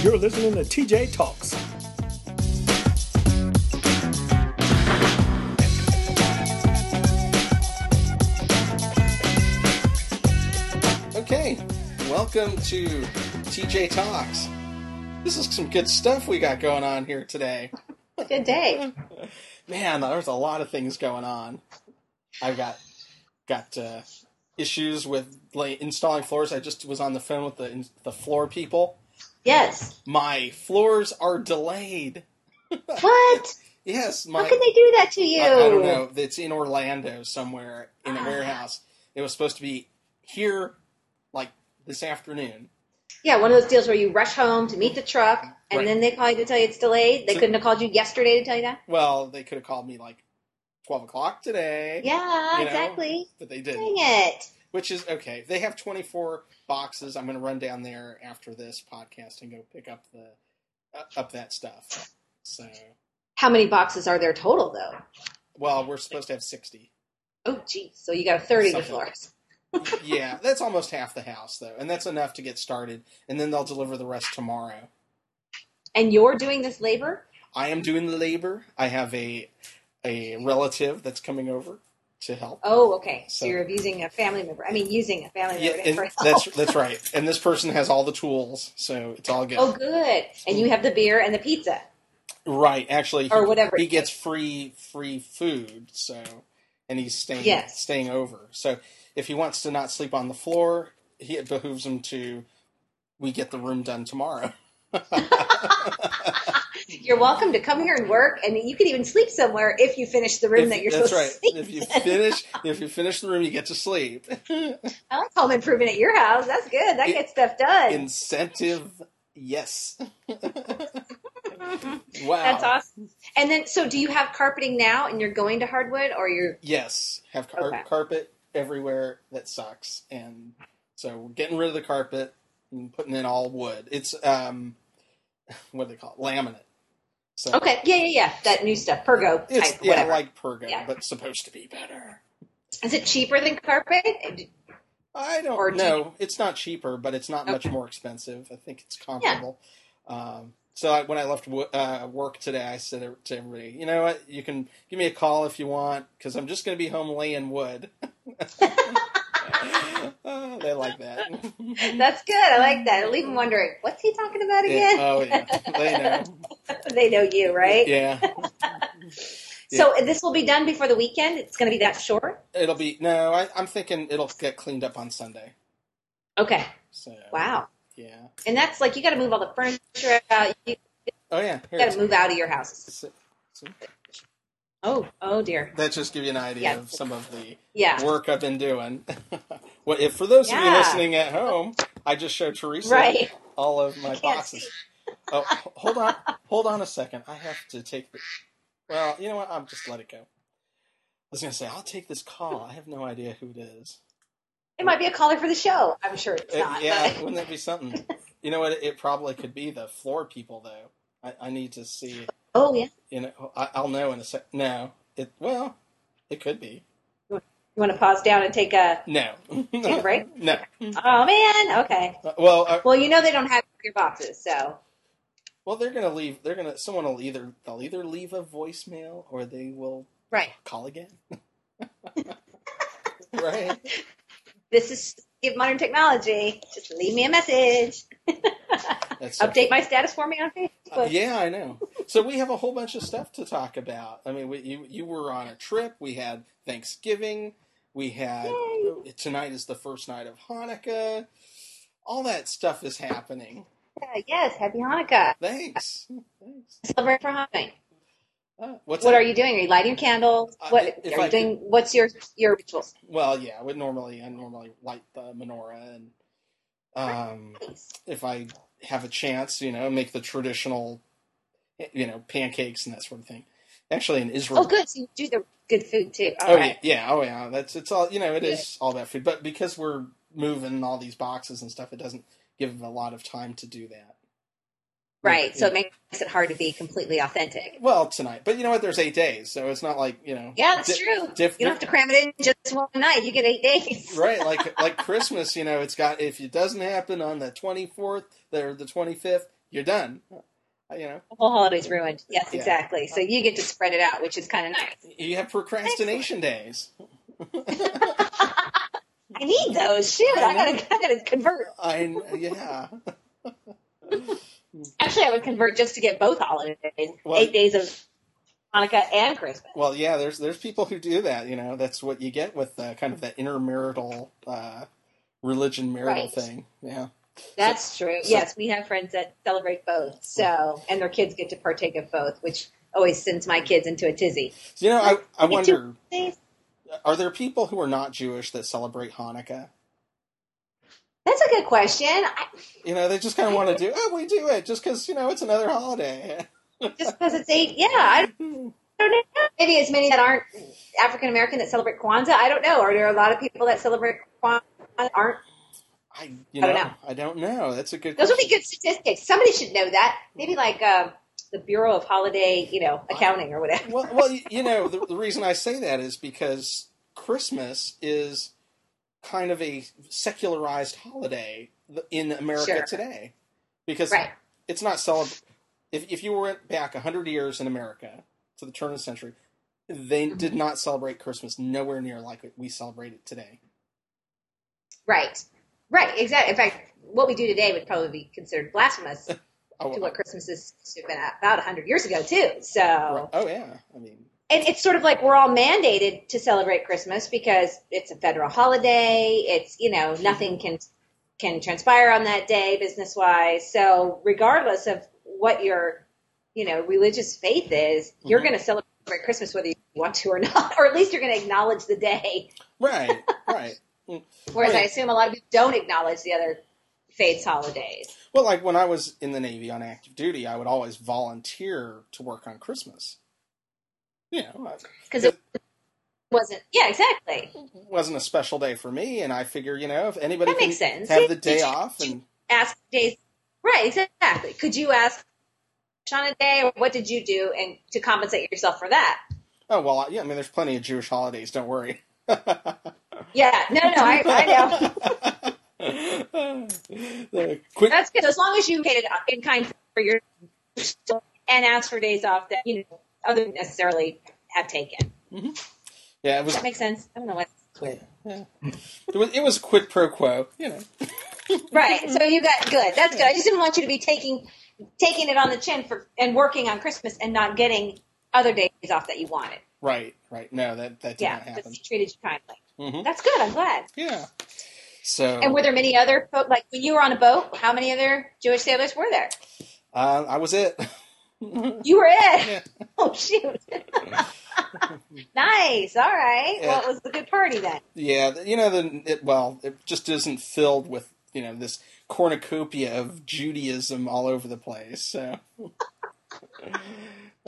You're listening to TJ Talks. Okay, welcome to TJ Talks. This is some good stuff we got going on here today. Good day. Man, there's a lot of things going on. I've got got uh, issues with like installing floors. I just was on the phone with the the floor people. Yes. My floors are delayed. What? Yes, my How can they do that to you? I, I don't know. It's in Orlando somewhere in a ah. warehouse. It was supposed to be here like this afternoon. Yeah, one of those deals where you rush home to meet the truck, and Right. then they call you to tell you it's delayed. They So- couldn't have called you yesterday to tell you that. Well, they could have called me like twelve o'clock today. Yeah, You know? exactly. but they didn't. Dang it. Which is okay. They have twenty four boxes. I'm going to run down there after this podcast and go pick up the uh, up that stuff. So, How many boxes are there total, though? well, we're supposed to have sixty. Oh, geez. So you got a third of the floors. yeah, that's almost half the house though, and that's enough to get started. And then they'll deliver the rest tomorrow. And you're doing this labor? I am doing the labor. I have a a relative that's coming over to help. Oh, okay. So, So- you're using a family member. I mean, using a family Yeah, member and for help. that's that's right. And this person has all the tools, so it's all good. Oh, good. And you have the beer and the pizza. Right, actually, Or he- whatever He gets free free food, so and he's staying Yes. staying over. So if he wants to not sleep on the floor, he it behooves him to. We get the room done tomorrow. You're welcome to come here and work, and you can even sleep somewhere if you finish the room If- that you're that's supposed right. to If sleep you in. finish, if you finish the room, you get to sleep. I like home improvement at your house. That's good. That It- gets stuff done. Incentive, yes. wow. That's awesome. And then, so do you have carpeting now, and you're going to hardwood, or you're Yes, have car- Okay. carpet everywhere that sucks, and so we're getting rid of the carpet and putting in all wood. It's um, what do they call it? Laminate. So okay? Yeah, yeah, yeah. That new stuff, Pergo it's type, yeah, whatever. like Pergo, Yeah. but supposed to be better. Is it cheaper than carpet? I don't Or do know. It's not cheaper, but it's not much more expensive. I think it's comparable. Um, so I, when I left wo- uh, work today, I said to everybody, you know what? You can give me a call if you want, because I'm just going to be home laying wood. Oh, they like that. That's good. I like that. It'll leave them wondering, what's he talking about Yeah. again? Oh yeah, they know. they know you, right? Yeah, So this will be done before the weekend. It's going to be that short. it'll be no. I, I'm thinking it'll get cleaned up on Sunday. Okay. So Wow. yeah. And that's like you got to move all the furniture out. You Oh yeah. Here, got to move out of your house. Oh, oh dear. that just give you an idea Yeah. of some of the Yeah. work I've been doing. well, if for those of you listening at home, I just showed Teresa Right. all of my boxes. Oh, hold on, hold on a second. I have to take. The, well, you know what? I'm just let it go. I was gonna say I'll take this call. I have no idea who it is. It might be a caller for the show. I'm sure it's Uh, not. yeah, but- wouldn't that be something? You know what? It, it probably could be the floor people, though. I, I need to see. Oh yeah. You know, I, I'll know in a sec. No, it. Well, it could be. You want to pause down and take a No. take a break? no. Oh man. Okay. Uh, Well, uh, Well, you know they don't have your boxes, so well, they're gonna leave. They're gonna. Someone will either they'll either leave a voicemail or they will right. call again. right. This is give modern technology. Just leave me a message. That's Update my status for me on Facebook. Uh, yeah, I know. So we have a whole bunch of stuff to talk about. I mean, we, you you were on a trip. We had Thanksgiving. We had tonight is the first night of Hanukkah. All that stuff is happening. Yeah, yes. Happy Hanukkah. Thanks. Thanks. Celebrate for Hanukkah. Uh, What that? are you doing? Are you lighting candles? Uh, What are you I doing? What's your your rituals? Well, yeah. I would normally I normally light the menorah, and um, if I have a chance, you know, make the traditional, you know, pancakes and that sort of thing. Actually, in Israel, Oh, good. So you do the good food too. All oh right. yeah, yeah, oh yeah. That's it's all you know. It is all about food, but because we're moving all these boxes and stuff, it doesn't give them a lot of time to do that. Right. So it makes it hard to be completely authentic. Well, tonight, but you know what? There's eight days, so it's not like you know. Yeah, that's di- true. diff- You don't have to cram it in just one night. You get eight days. right, like like Christmas. You know, it's got if it doesn't happen on the 24th or the 25th, you're done. Uh, You know, The whole holiday's ruined. Yes, Yeah. exactly. So you get to spread it out, which is kind of nice. you have procrastination days. I need those. Shoot, I I gotta, I gotta convert. I yeah. Actually, I would convert just to get both holidays. Well- Eight days of Hanukkah and Christmas. Well, yeah. There's there's people who do that. You know, that's what you get with uh, kind of that intermarital uh, religion marital Right. thing. Yeah. That's true. so- yes, we have friends that celebrate both. So, and their kids get to partake of both, which always sends my kids into a tizzy. You know, I I wonder, are there people who are not Jewish that celebrate Hanukkah? That's a good question. I, You know, they just kind of want to do. Oh, we do it just because you know it's another holiday. just because it's eight, yeah, I don't know. Maybe as many that aren't African American that celebrate Kwanzaa. I don't know. Are there a lot of people that celebrate Kwanzaa that aren't? I you I know, don't know. I don't know. That's a good. Those would be good statistics. Somebody should know that. Maybe like um, the Bureau of Holiday, you know, accounting or whatever. Well, well, you know, the, the reason I say that is because Christmas is kind of a secularized holiday in America Sure. today, because Right. it's not celebrated. If if you went back hundred years in America to the turn of the century, they Mm-hmm. did not celebrate Christmas nowhere near like we celebrate it today. Right. Right. Exactly. In fact, what we do today would probably be considered blasphemous Oh, to what Christmas is to have been about 100 years ago, too. So, oh yeah, I mean, and it's sort of like we're all mandated to celebrate Christmas because it's a federal holiday. It's, you know, nothing can can transpire on that day business wise. So, regardless of what your, you know, religious faith is, you're Mhm. going to celebrate Christmas whether you want to or not, or at least you're going to acknowledge the day. right, right. Whereas I assume a lot of people don't acknowledge the other faith's holidays. Well, like when I was in the Navy on active duty, I would always volunteer to work on Christmas. You know, Because it wasn't, yeah, exactly. wasn't a special day for me, and I figure, you know, if anybody That can makes sense. have the day you- off, and Ask days, right? Exactly. Could you ask on a day, or what did you do, and to compensate yourself for that? oh well, yeah, I mean, there's plenty of Jewish holidays. Don't worry. Yeah, no, no, I, I know. The quick, That's good. So as long as you made it in kind for your and ask for days off that you know other necessarily have taken. yeah, it was. Does that make sense? I don't know what. Yeah. It was it was quid pro quo, you know. Right. So you got good. That's good. I just didn't want you to be taking taking it on the chin for and working on Christmas and not getting other days off that you wanted. Right, right. No, that that did Yeah, not because happen. he treated you kindly. hmm That's good. I'm glad. Yeah. So And were there many other folk like when you were on a boat? How many other Jewish sailors were there? uh, I was it. You were it. Yeah. Oh shoot! nice. All right. Yeah. Well, it was a good party then. Yeah, you know, the it, well, it just isn't filled with you know this cornucopia of Judaism all over the place. So,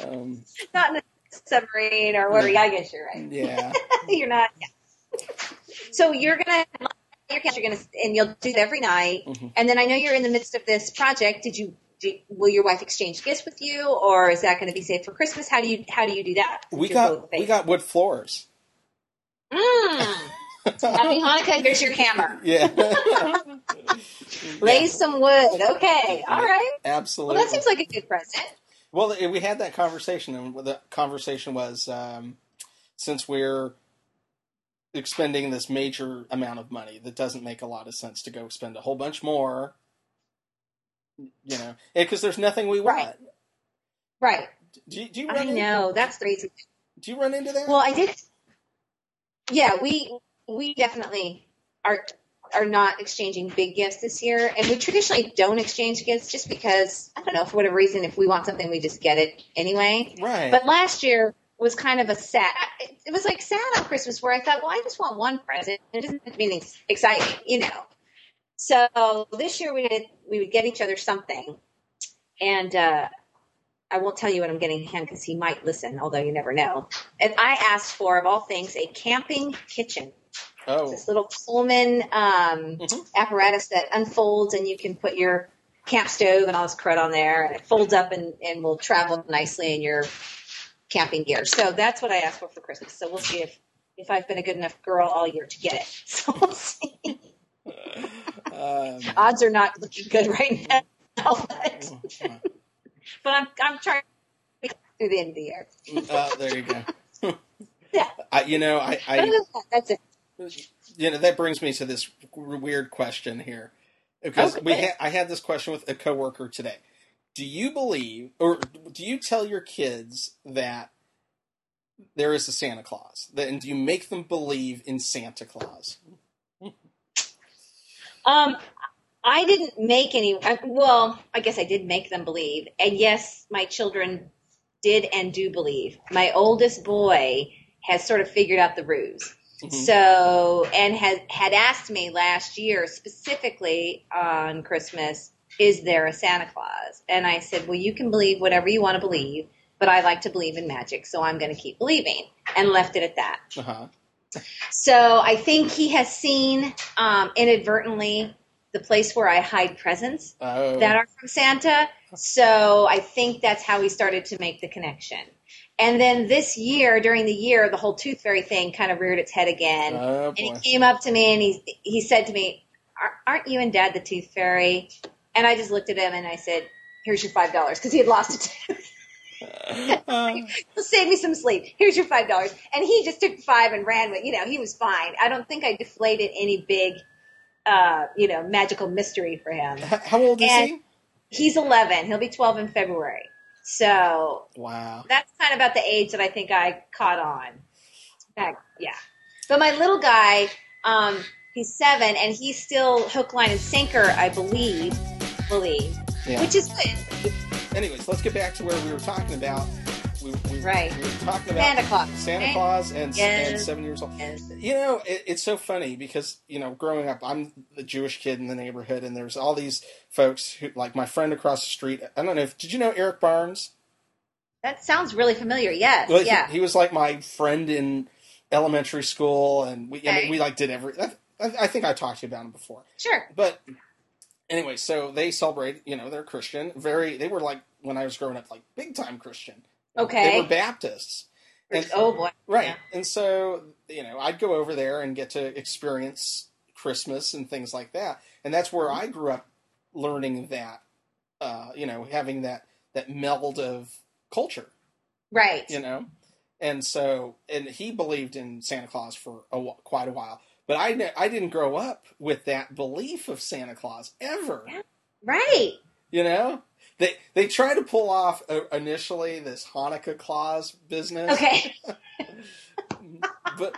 um, Not in a submarine or whatever. Yeah, I guess you're right. yeah, you're not. Yeah. So you're gonna your you're gonna and you'll do it every night. Mhm. And then I know you're in the midst of this project. Did you? Do, will your wife exchange gifts with you, or is that going to be saved for Christmas? How do you how do you do that? we got we got wood floors. Mm. Happy Hanukkah. Here's your hammer. Yeah, Lay some wood. Okay. All right. Well, absolutely. that seems like a good present. Well, we had that conversation, and the conversation was um, since we're expending this major amount of money that doesn't make a lot of sense to go spend a whole bunch more, you know, eh, because there's nothing we want. Right. Right. Do you, do you I know. That's the reason. do you run into that? Well, I did. Yeah, we we definitely are are not exchanging big gifts this year, and we traditionally don't exchange gifts just because I don't know for whatever reason. If we want something, we just get it anyway. right. But last year was kind of a sad. It was like sad on Christmas where I thought, well, I just want one present. It doesn't have to be anything exciting, you know. So this year we did we would get each other something, and uh, I won't tell you what I'm getting him because he might listen, although you never know. And I asked for, of all things, a camping kitchen. oh, This little Coleman um, Mhm. apparatus that unfolds, and you can put your camp stove and all this crud on there, and it folds up and, and will travel nicely in your camping gear. So that's what I asked for for Christmas. So we'll see if if I've been a good enough girl all year to get it. So we'll see. um, Odds are not looking good right now. but, but I'm I'm trying to get through the end of the year. uh, there you go. Yeah. I, you know, I, I that's it. you know that brings me to this weird question here because we Okay. ha- I had this question with a coworker today. Do you believe, or do you tell your kids that there is a Santa Claus? That, and do you make them believe in Santa Claus? Um, I didn't make any. I- Well, I guess I did make them believe, and yes, my children did and do believe. My oldest boy has sort of figured out the ruse. Mhm. So, and had had asked me last year specifically on Christmas, is there a Santa Claus? And I said, well, you can believe whatever you want to believe, but I like to believe in magic, so I'm going to keep believing, and left it at that. Uh-huh. So I think he has seen um, inadvertently the place where I hide presents Oh, that are from Santa. So I think that's how he started to make the connection. And then this year, during the year, the whole tooth fairy thing kind of reared its head again. oh and he came up to me and he he said to me, "Aren't you and Dad the tooth fairy?" And I just looked at him and I said, "Here's your five dollars," because he had lost. Uh, Save me some sleep. Here's your five dollars. And he just took five and ran with. You know, he was fine. I don't think I deflated any big, uh, you know, magical mystery for him. how old is And- He's 11. He'll be 12 in February. So? Wow. that's kind of about the age that I think I caught on. Heck, yeah. But my little guy, um, he's seven, and he's still hook, line, and sinker, I believe, Yeah. which is good. Anyways, let's get back to where we were talking about. We, we, Right. We were talking about Santa Claus. Santa right? Claus and, Yes. and seven years old. Yes. You know, it, it's so funny because you know, growing up, I'm the Jewish kid in the neighborhood, and there's all these folks who, like my friend across the street. I don't know if did you know Eric Barnes? That sounds really familiar. Yes. Well, yeah. he, was like my friend in elementary school, and we I mean, we like did every. I, I think I talked to you about him before, sure. but anyway, so they celebrate. You know, they're Christian. Very. They were like when I was growing up, like big time Christian. Okay. They were Baptists. And- oh boy. Right. Yeah. And so, you know, I'd go over there and get to experience Christmas and things like that. And that's where I grew up learning that, uh, you know, having that, that meld of culture, Right. you know? And so, and he believed in Santa Claus for a, quite a while. But I, ne- I didn't grow up with that belief of Santa Claus ever. Right. You know, they they try to pull off uh, initially this Hanukkah Claus business, Okay. but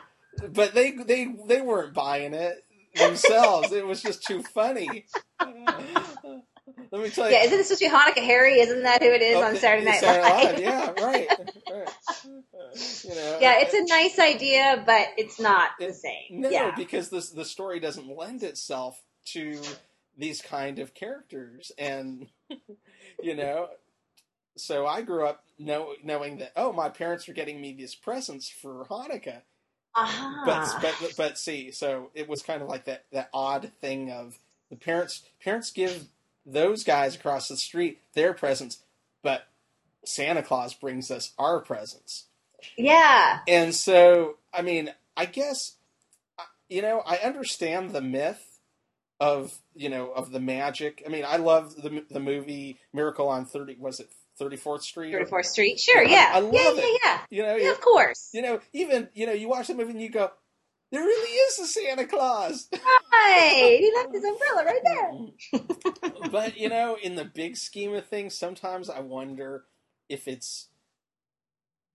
but they they they weren't buying it themselves. it was just too funny. Let me tell you. Yeah. Isn't this supposed to be Hanukkah Harry? Isn't that who it is Oh, on Saturday Night Saturday Live? Live, Yeah, right. right. You know. Yeah, it's a nice idea, but it's not the same. No, yeah. because this the story doesn't lend itself to these kind of characters, and you know, so I grew up know, knowing that oh, my parents were getting me these presents for Hanukkah, Uh-huh. but but but see, so it was kind of like that that odd thing of the parents parents give those guys across the street their presents, but Santa Claus brings us our presents. yeah. And so, I mean, I guess, you know, I understand the myth of, you know, of the magic. I mean, I love the the movie Miracle on 30, was it 34th Street? 34th Street. Sure, I- yeah. I love yeah, it. yeah, You know, yeah. Yeah, of course. you know, even, you know, you watch the movie and you go, there really is a Santa Claus. Right. He left his umbrella right there. but, you know, in the big scheme of things, sometimes I wonder if it's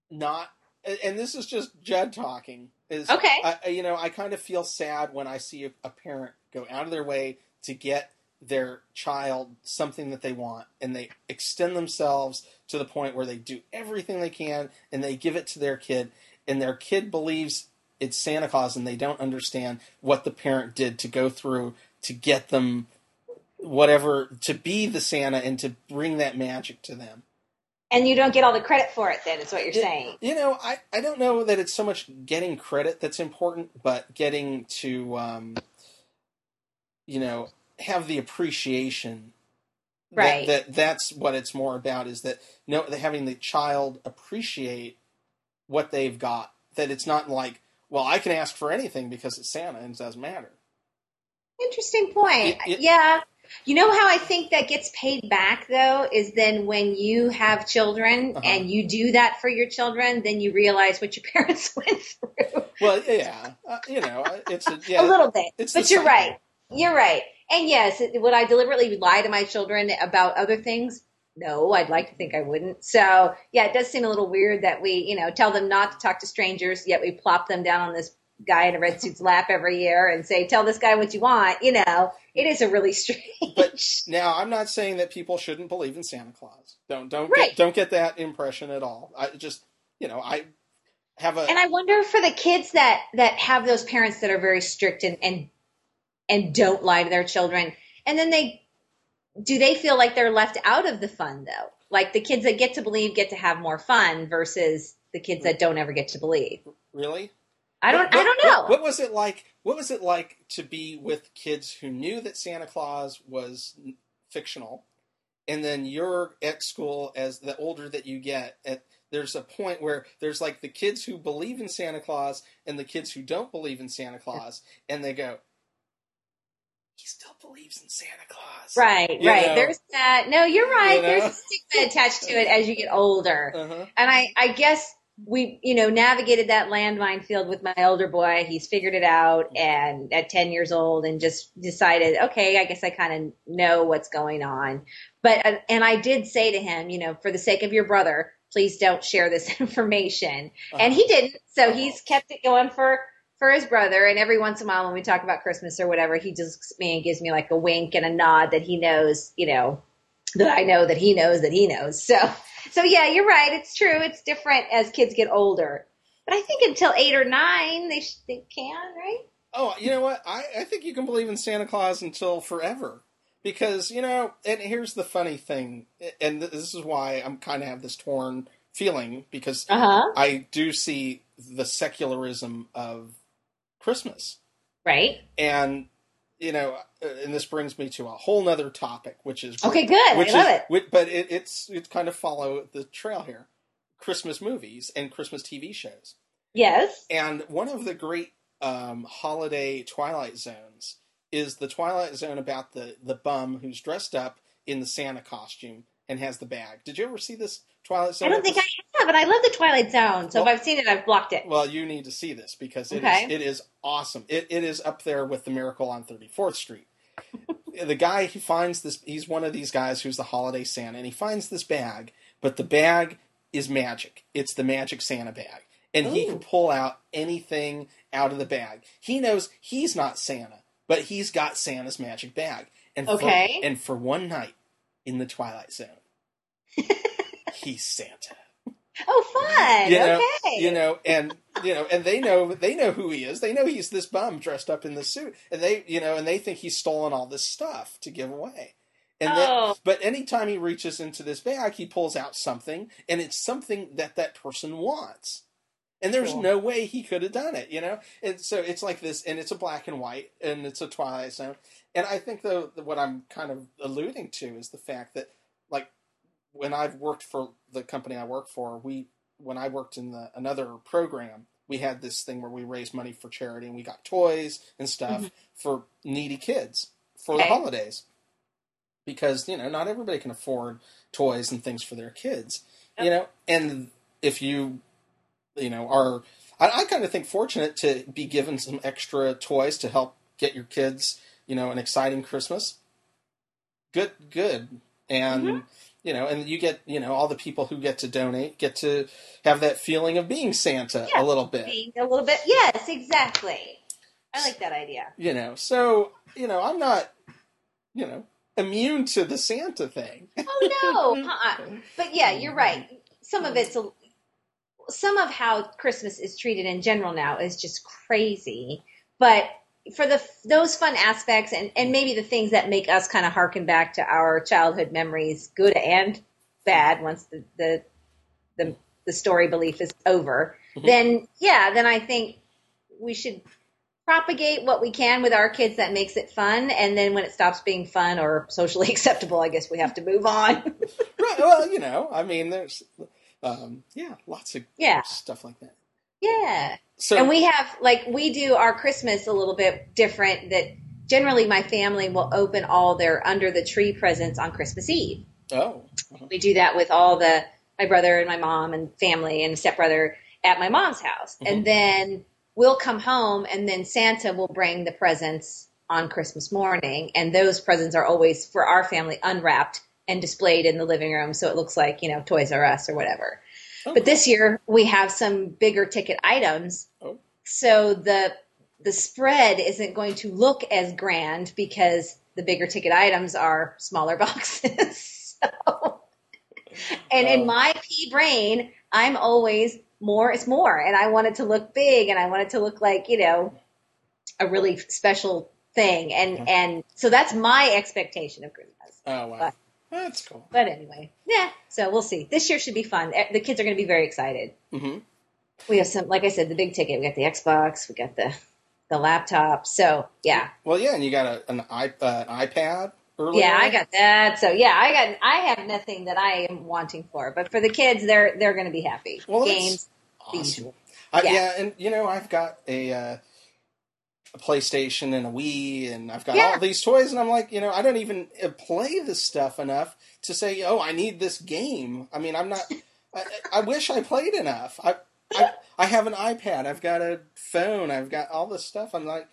not, and- and this is just Judd talking, is Okay. I, I- you know, I kind of feel sad when I see a, a parent go out of their way to get their child something that they want, and they extend themselves to the point where they do everything they can, and they give it to their kid, and their kid believes it's Santa Claus, and they don't understand what the parent did to go through to get them whatever to be the Santa and to bring that magic to them. And you don't get all the credit for it then, is what you're saying. You know, I, I don't know that it's so much getting credit that's important, but getting to, um, you know, have the appreciation. that- Right. That, that's what it's more about is that no, that having the child appreciate what they've got. That it's not like, well, I can ask for anything because it's Santa and it doesn't matter. Interesting point. It- it- yeah. You know how I think that gets paid back though is then when you have children Uh-huh. and you do that for your children, then you realize what your parents went through Well, yeah, uh, you know, it's a, yeah, a little bit. but you're cycle. right. You're right. And yes, would I deliberately lie to my children about other things? No, I'd like to think I wouldn't. So yeah, it does seem a little weird that we, you know, tell them not to talk to strangers, yet we plop them down on this guy in a red suit's lap every year and say, tell this guy what you want. You know, it is a really strange. But now, I'm not saying that people shouldn't believe in Santa Claus. Don't don't Right. get, don't get that impression at all. I just you know I have a And I wonder for the kids that that have those parents that are very strict and and and don't lie to their children, and then they do they feel like they're left out of the fun though? Like the kids that get to believe get to have more fun versus the kids that don't ever get to believe. really. I don't What- I don't know. What, what was it like? What was it like to be with kids who knew that Santa Claus was fictional, and then you're at school as the older that you get, at there's a point where there's like the kids who believe in Santa Claus and the kids who don't believe in Santa Claus, and they go, "He still believes in Santa Claus." Right, You right. know? There's that. No, you're right. You know? There's a stigma attached to it as you get older. Uh-huh. And I, I guess we, you know, navigated that landmine field with my older boy. He's figured it out and at 10 years old and just decided, okay, I guess I kind of know what's going on. But, uh, and I did say to him, you know, for the sake of your brother, please don't share this information. And he didn't. So he's kept it going for, for his brother. And every once in a while when we talk about Christmas or whatever, he just looks at me and gives me like a wink and a nod that he knows, you know, that I know that he knows that he knows. So, so yeah, you're right. It's true. It's different as kids get older. But I think until eight or nine, they sh- they can, right? Oh, you know what? I, I think you can believe in Santa Claus until forever. Because, you know, and here's the funny thing, and this is why I'm kind of have this torn feeling, because Uh huh. I do see the secularism of Christmas. Right. And, you know, uh, and this brings me to a whole nother topic, which is Okay. Good. which I love is, it. which, but it, it's it's kind of follow the trail here. Christmas movies and Christmas TV shows. Yes. And one of the great um, holiday Twilight Zones is the Twilight Zone about the, the bum who's dressed up in the Santa costume and has the bag. Did you ever see this Twilight Zone? I don't think I but I love the Twilight Zone. So Well- if I've seen it, I've blocked it. Well, you need to see this because it is Okay. it is awesome. It, it is up there with the Miracle on 34th Street. the guy he finds this he's one of these guys who's the holiday Santa and he finds this bag, but the bag is magic. It's the magic Santa bag. And he can pull out anything out of the bag. He knows he's not Santa, but he's got Santa's magic bag. And Okay. for, and for one night in the Twilight Zone, he's Santa Oh, fun. you know, okay. you know, and you know, and they know they know who he is. They know he's this bum dressed up in this suit, and they, you know, and they think he's stolen all this stuff to give away. And then, Oh. but anytime he reaches into this bag, he pulls out something, and it's something that that person wants. And there's Cool. no way he could have done it, you know. And so it's like this, and it's a black and white, and it's a Twilight Zone. And I think though what I'm kind of alluding to is the fact that, like, when I've worked for the company I work for, we when I worked in the another program, we had this thing where we raised money for charity and we got toys and stuff for needy kids for the Mm-hmm. Holidays. Because, you know, not everybody can afford toys and things for their kids. You know, and if you you know, are I, I kind of think fortunate to be given some extra toys to help get your kids, you know, an exciting Christmas. Good, good, and Mm-hmm. You know, and you get, you know, all the people who get to donate get to have that feeling of being Santa Yeah, a little bit. Being a little bit. Yes, exactly. I like that idea. You know, so you know, I'm not, you know, immune to the Santa thing. Oh no. uh-uh. But yeah, you're right. Some of it's a, some of how Christmas is treated in general now is just crazy. But for the those fun aspects and and maybe the things that make us kind of harken back to our childhood memories, good and bad, once the the the, the story belief is over, then yeah, then I think we should propagate what we can with our kids that makes it fun and then when it stops being fun or socially acceptable i guess we have to move on right. Well, you know, I mean, there's, um, yeah, lots of Yeah. stuff like that. yeah So and we have like we do our christmas a little bit different that generally my family will open all their under the tree presents on Christmas Eve. Oh. We do that with all the my brother and my mom and family and stepbrother at my mom's house. Mhm. And then we'll come home and then Santa will bring the presents on Christmas morning and those presents are always for our family unwrapped and displayed in the living room so it looks like, you know, Toys R Us or whatever. Oh, But this year we have some bigger ticket items. Oh. So the the spread isn't going to look as grand because the bigger ticket items are smaller boxes. so, and Oh. in my pea brain, I'm always more is more, and I want it to look big, and I want it to look like you know a really special thing, and and so that's my expectation of Christmas. Oh wow. But- That's cool. But anyway, yeah. So we'll see. This year should be fun. The kids are going to be very excited. hmm We have some, like I said, the big ticket. We got the Xbox, we got the the laptop. So yeah, Well, yeah, and you got a, an, i uh, an iPad earlier. yeah, I got that. So yeah, I got. I have nothing that I am wanting for, but for the kids, they're they're going to be happy. Well, that's Games. awesome. I, Yeah. yeah. and you know, I've got a uh, a PlayStation and a Wii, and I've got Yeah. all these toys, and I'm like, you know, I don't even uh, play this stuff enough to say, oh, I need this game. I mean, I'm not. I, I wish I played enough. I, I I have an iPad. I've got a phone. I've got all this stuff. I'm like,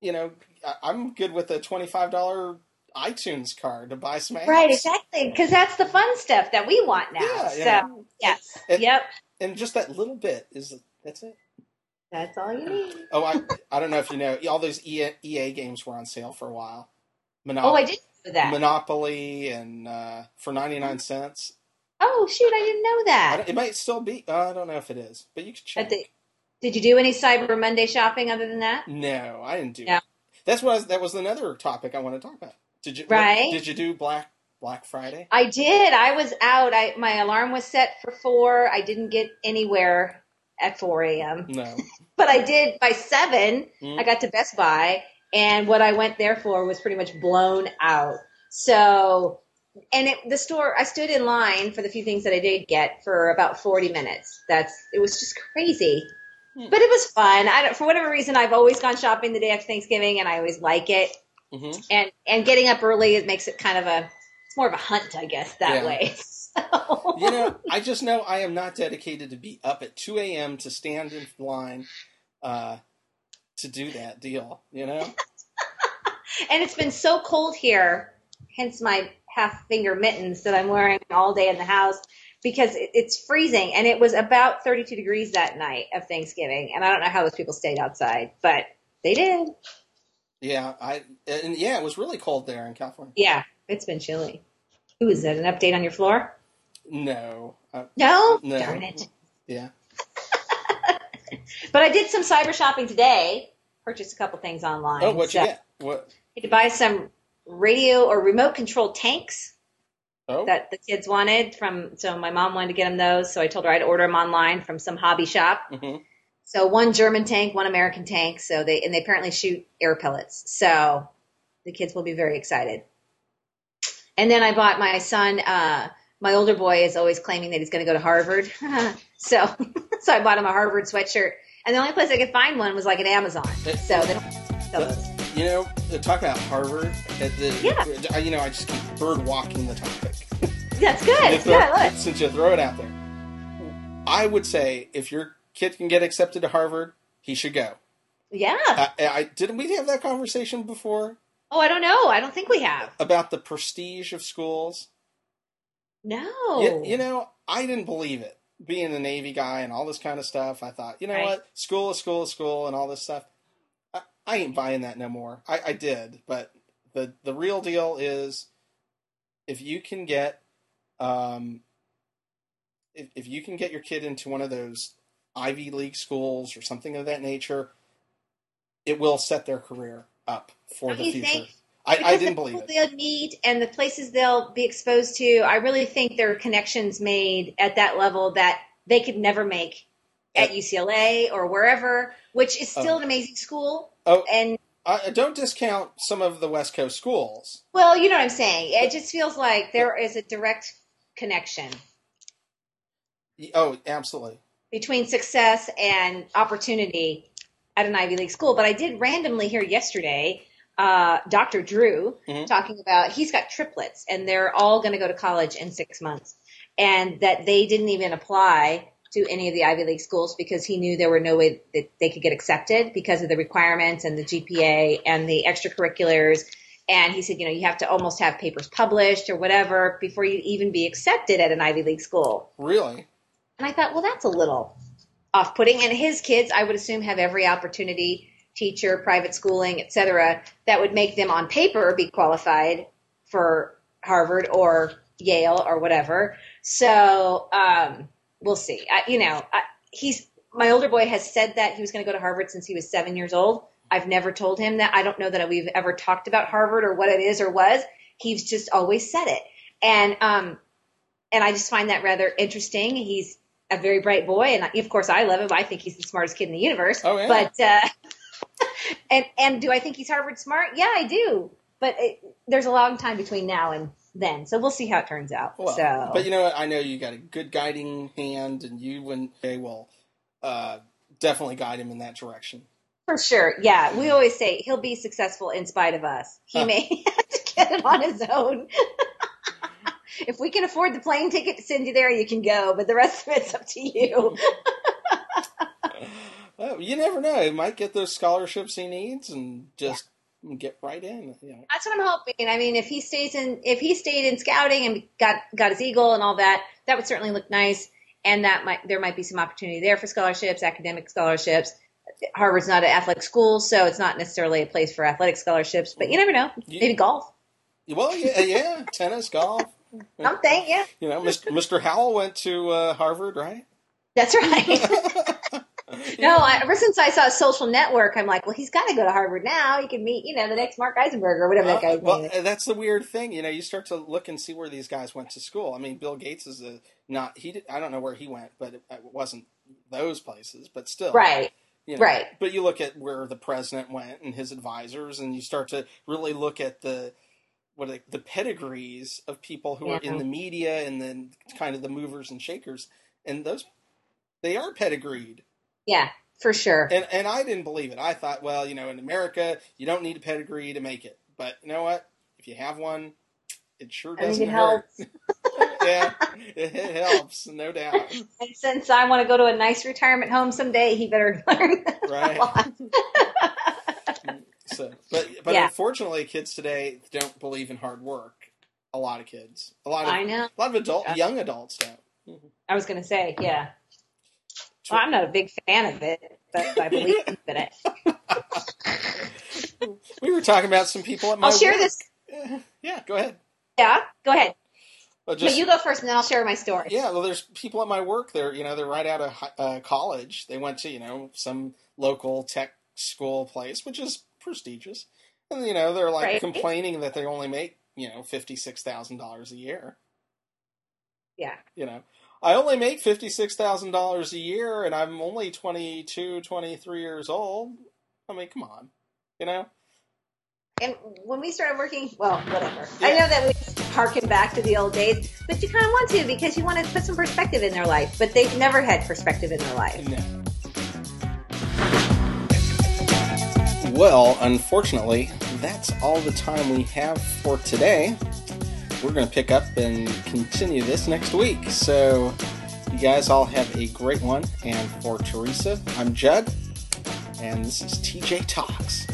you know, I, I'm good with a twenty five dollar iTunes card to buy some apps. Right, exactly, because that's the fun stuff that we want now. Yeah, so yeah. yes, It- yep, And just that little bit is that's it. That's all you need. Oh, I I don't know if you know all those EA, EA games were on sale for a while. Monop- Oh, I didn't know that. Monopoly and uh, for ninety nine cents. oh shoot, I didn't know that. It might still be. Uh, I don't know if it is, but you can check. The- Did you do any Cyber Monday shopping other than that? no, I didn't do. No. That's what I was, that was another topic I want to talk about. Did you? what- Right. did you do Black Black Friday? I did. I was out. I my alarm was set for four. I didn't get anywhere at four a.m. No. But I did by seven. Mm. I got to Best Buy, and what I went there for was pretty much blown out. So, and it, the store, I stood in line for the few things that I did get for about forty minutes. That's it was just crazy, Hmm. but it was fun. I don't, for whatever reason, I've always gone shopping the day after Thanksgiving, and I always like it. hmm And and getting up early, it makes it kind of a it's more of a hunt, I guess, that Yeah. way. You know, I just know I am not dedicated to be up at two a.m. to stand in line uh, to do that deal. You know. And it's been so cold here, hence my half finger mittens that I'm wearing all day in the house because it's freezing. And it was about 32 degrees that night of Thanksgiving. And I don't know how those people stayed outside, but they did. Yeah, I and yeah, it was really cold there in California. Yeah, it's been chilly. Ooh, is that an update on your floor? No, uh, No? No. Darn it. yeah. But I did some cyber shopping today. Purchased a couple things online. Oh, what you So- get? What? had to buy some radio or remote control tanks Oh, that the kids wanted from so my mom wanted to get them those so i told her i'd order them online from some hobby shop hmm so one german tank one american tank so they and they apparently shoot air pellets so the kids will be very excited and then i bought my son uh my older boy is always claiming that he's going to go to harvard so so i bought him a harvard sweatshirt and the only place i could find one was like at amazon so they don't you know, talk about Harvard. At the, Yeah. You know, I just keep bird walking the topic. that's good throw- yeah look Since you throw it out there, I would say if your kid can get accepted to Harvard, he should go. yeah I, I didn't we have that conversation before oh i don't know i don't think we have about the prestige of schools? No You, you know, I didn't believe it. Being a Navy guy and all this kind of stuff, I thought, you know Right. what, school is school is school and all this stuff. I, I ain't buying that no more. I, I did, but the the real deal is, if you can get, um, if if you can get your kid into one of those Ivy League schools or something of that nature, it will set their career up for Don't the future. think? I, I didn't the believe people it. They'll meet and the places they'll be exposed to. I really think there are connections made at that level that they could never make at UCLA or wherever, which is still Oh. an amazing school. Oh, And I, don't discount some of the West Coast schools. well, you know what I'm saying. It just feels like there is a direct connection Oh, absolutely. between success and opportunity at an Ivy League school. But I did randomly hear yesterday uh, Dr. Drew Mhm. talking about he's got triplets and they're all going to go to college in six months, and that they didn't even apply to any of the Ivy League schools because he knew there were no way that they could get accepted because of the requirements and the GPA and the extracurriculars. And he said, you know, you have to almost have papers published or whatever before you even be accepted at an Ivy League school. Really? And I thought, well, that's a little off putting. And his kids, I would assume, have every opportunity, teacher, private schooling, et cetera, that would make them on paper be qualified for Harvard or Yale or whatever. So um, we'll see. I, you know, I, he's my older boy has said that he was going to go to Harvard since he was seven years old. I've never told him that. I don't know that we've ever talked about Harvard or what it is or was. He's just always said it. And um, and I just find that rather interesting. He's a very bright boy, and of course I love him. I think he's the smartest kid in the universe. Oh, yeah. But uh, and and do I think he's Harvard smart? Yeah, I do. But it, there's a long time between now and then, so we'll see how it turns out. Well, so, but you know what? I know you got a good guiding hand, and you and they will uh, definitely guide him in that direction. for sure, yeah. We always say he'll be successful in spite of us. He Huh. may have to get it on his own. if we can afford the plane ticket to send you there, you can go. But the rest of it's up to you. You never know. He might get those scholarships he needs and just get right in. You know. That's what I'm hoping. I mean, if he stays in, if he stayed in scouting and got got his eagle and all that, that would certainly look nice. And that might there might be some opportunity there for scholarships, academic scholarships. Harvard's not an athletic school, so it's not necessarily a place for athletic scholarships. But you never know. Yeah. Maybe golf, Well, yeah, yeah, tennis, golf. something. Yeah, You know, Mr. Mr. Howell went to uh, Harvard, right? that's right. no, I, ever since I saw Social Network, I'm like, well, he's got to go to Harvard now. He can meet, you know, the next Mark Eisenberg or whatever that guy's Uh, well, name is. that's the weird thing. You know, you start to look and see where these guys went to school. I mean, Bill Gates is a not he. Did, I don't know where he went, but it, it wasn't those places. But still, Right. you know. Right. But you look at where the president went and his advisors, and you start to really look at the what they, the pedigrees of people who are in the media and then kind of the movers and shakers, and those they are pedigreed. Yeah, for sure. And and I didn't believe it. I thought, well, you know, in America, you don't need a pedigree to make it. But you know what? If you have one, it sure I mean, doesn't it hurt. helps. yeah, it, helps, no doubt. And since I want to go to a nice retirement home someday, he better learn Right. lot. Mm, so, but but Yeah. unfortunately, kids today don't believe in hard work. A lot of kids, a lot of I know. a lot of adult, Yeah. young adults don't. Mm-hmm. I was going to say, yeah. Well, I'm not a big fan of it, but I believe in it. We were talking about some people at my. I'll share work. this. Yeah, go ahead. Yeah, go ahead. Uh, But you go first, and then I'll share my story. Yeah, well, there's people at my work. They're you know they're right out of uh, college. They went to you know some local tech school place, which is prestigious, and you know they're like Right. complaining that they only make you know fifty six thousand dollars a year. Yeah. You know, I only make fifty six thousand dollars a year, and I'm only 22, 23 years old. I mean, come on, you know. And when we started working, well, whatever. I know that we harken back to the old days, but you kind of want to because you want to put some perspective in their life. But they've never had perspective in their life. No. Well, unfortunately, that's all the time we have for today. We're going to pick up and continue this next week. So, you guys all have a great one. And for Teresa, I'm Judd, and this is TJ Talks.